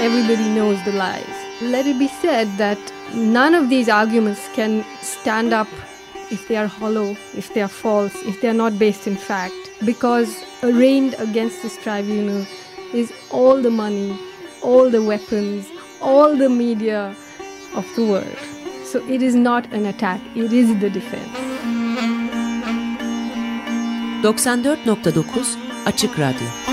everybody knows the lies. Let it be said that none of these arguments can stand up if they are hollow, if they are false, if they are not based in fact, because arraigned against this tribunal is all the money, all the weapons, all the media of the world. So it is not an attack, it is the defense. 94.9 Açık Radyo